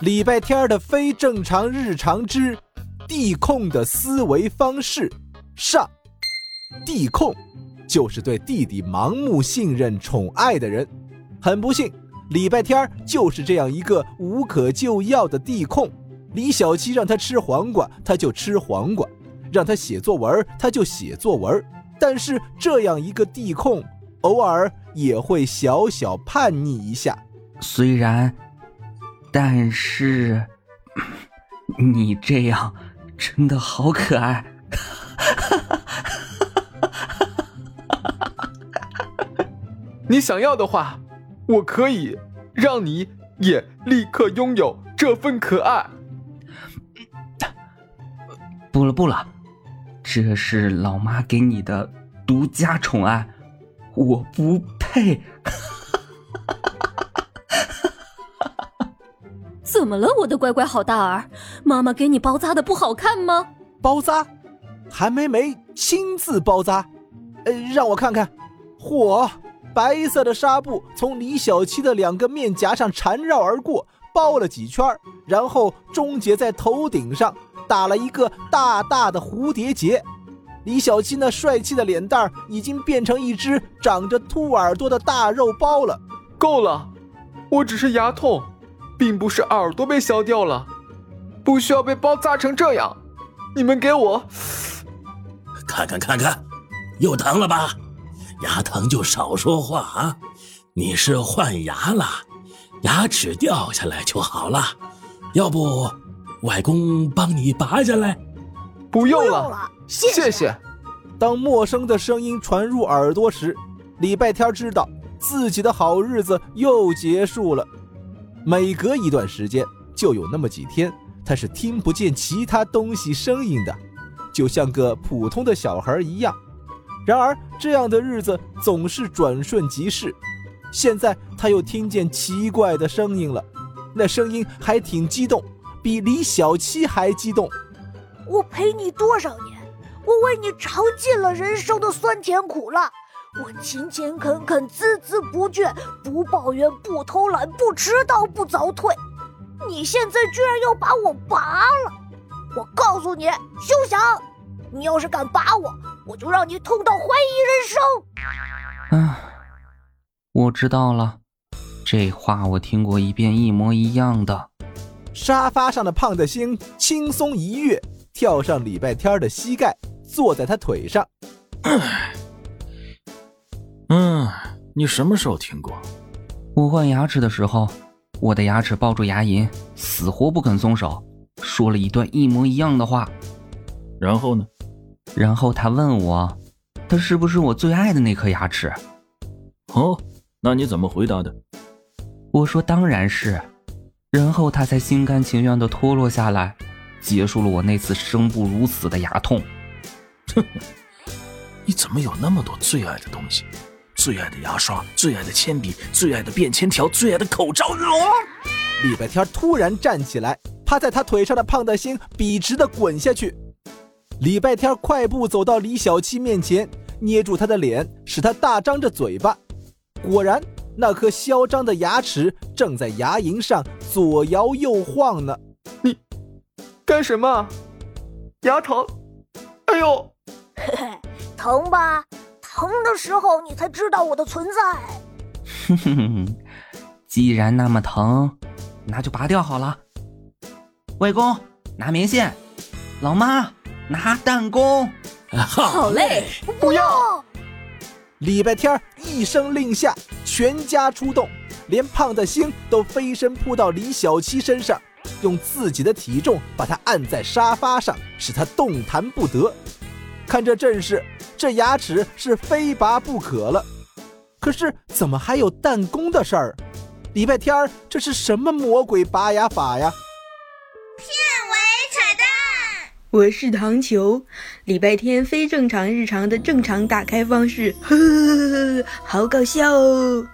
礼拜天的非正常日常之地控的思维方式上，地控就是对弟弟盲目信任、宠爱的人。很不幸，礼拜天就是这样一个无可救药的地控。李小七让他吃黄瓜，他就吃黄瓜；让他写作文，他就写作文。但是这样一个地控，偶尔也会小小叛逆一下。虽然。但是，你这样真的好可爱。你想要的话，我可以让你也立刻拥有这份可爱。不了不了，这是老妈给你的独家宠爱，我不配。怎么了，我的乖乖好大儿？妈妈给你包扎的不好看吗？包扎？韩梅梅亲自包扎？呃，让我看看。嚯，白色的纱布从李小七的两个面颊上缠绕而过，包了几圈，然后终结在头顶上，打了一个大大的蝴蝶结。李小七那帅气的脸蛋已经变成一只长着兔耳朵的大肉包了。够了，我只是牙痛。并不是耳朵被削掉了，不需要被包扎成这样。你们给我看看看看，又疼了吧？牙疼就少说话啊！你是换牙了，牙齿掉下来就好了。要不，外公帮你拔下来？不用了，谢谢。当陌生的声音传入耳朵时，礼拜天知道自己的好日子又结束了。每隔一段时间，就有那么几天，他是听不见其他东西声音的，就像个普通的小孩一样。然而，这样的日子总是转瞬即逝。现在，他又听见奇怪的声音了，那声音还挺激动，比李小七还激动。我陪你多少年？我为你尝尽了人生的酸甜苦辣。我勤勤恳恳，孜孜不倦，不抱怨，不偷懒，不迟到，不早退。你现在居然要把我拔了！我告诉你，休想！你要是敢拔我，我就让你痛到怀疑人生。啊，我知道了，这话我听过一遍，一模一样的。沙发上的胖的星轻松一跃，跳上礼拜天的膝盖，坐在他腿上。嗯，你什么时候听过？我换牙齿的时候，我的牙齿抱住牙龈，死活不肯松手，说了一段一模一样的话。然后呢？然后他问我，他是不是我最爱的那颗牙齿？哦，那你怎么回答的？我说当然是。然后他才心甘情愿的脱落下来，结束了我那次生不如死的牙痛。哼，你怎么有那么多最爱的东西？最爱的牙刷，最爱的铅笔，最爱的便签条，最爱的口罩。礼拜天突然站起来，趴在他腿上的胖大星笔直的滚下去。礼拜天快步走到李小七面前，捏住他的脸，使他大张着嘴巴。果然，那颗嚣张的牙齿正在牙龈上左摇右晃呢。你干什么？牙疼？哎呦，嘿嘿，疼吧？疼的时候，你才知道我的存在。哼哼哼，既然那么疼，那就拔掉好了。外公拿棉线，老妈拿弹弓。好嘞，不要！礼拜天一声令下，全家出动，连胖的星都飞身扑到李小七身上，用自己的体重把他按在沙发上，使他动弹不得。看这阵势。这牙齿是非拔不可了，可是怎么还有弹弓的事儿？礼拜天儿这是什么魔鬼拔牙法呀？片尾彩蛋，我是糖球。礼拜天非正常日常的正常打开方式，呵呵呵，好搞笑哦。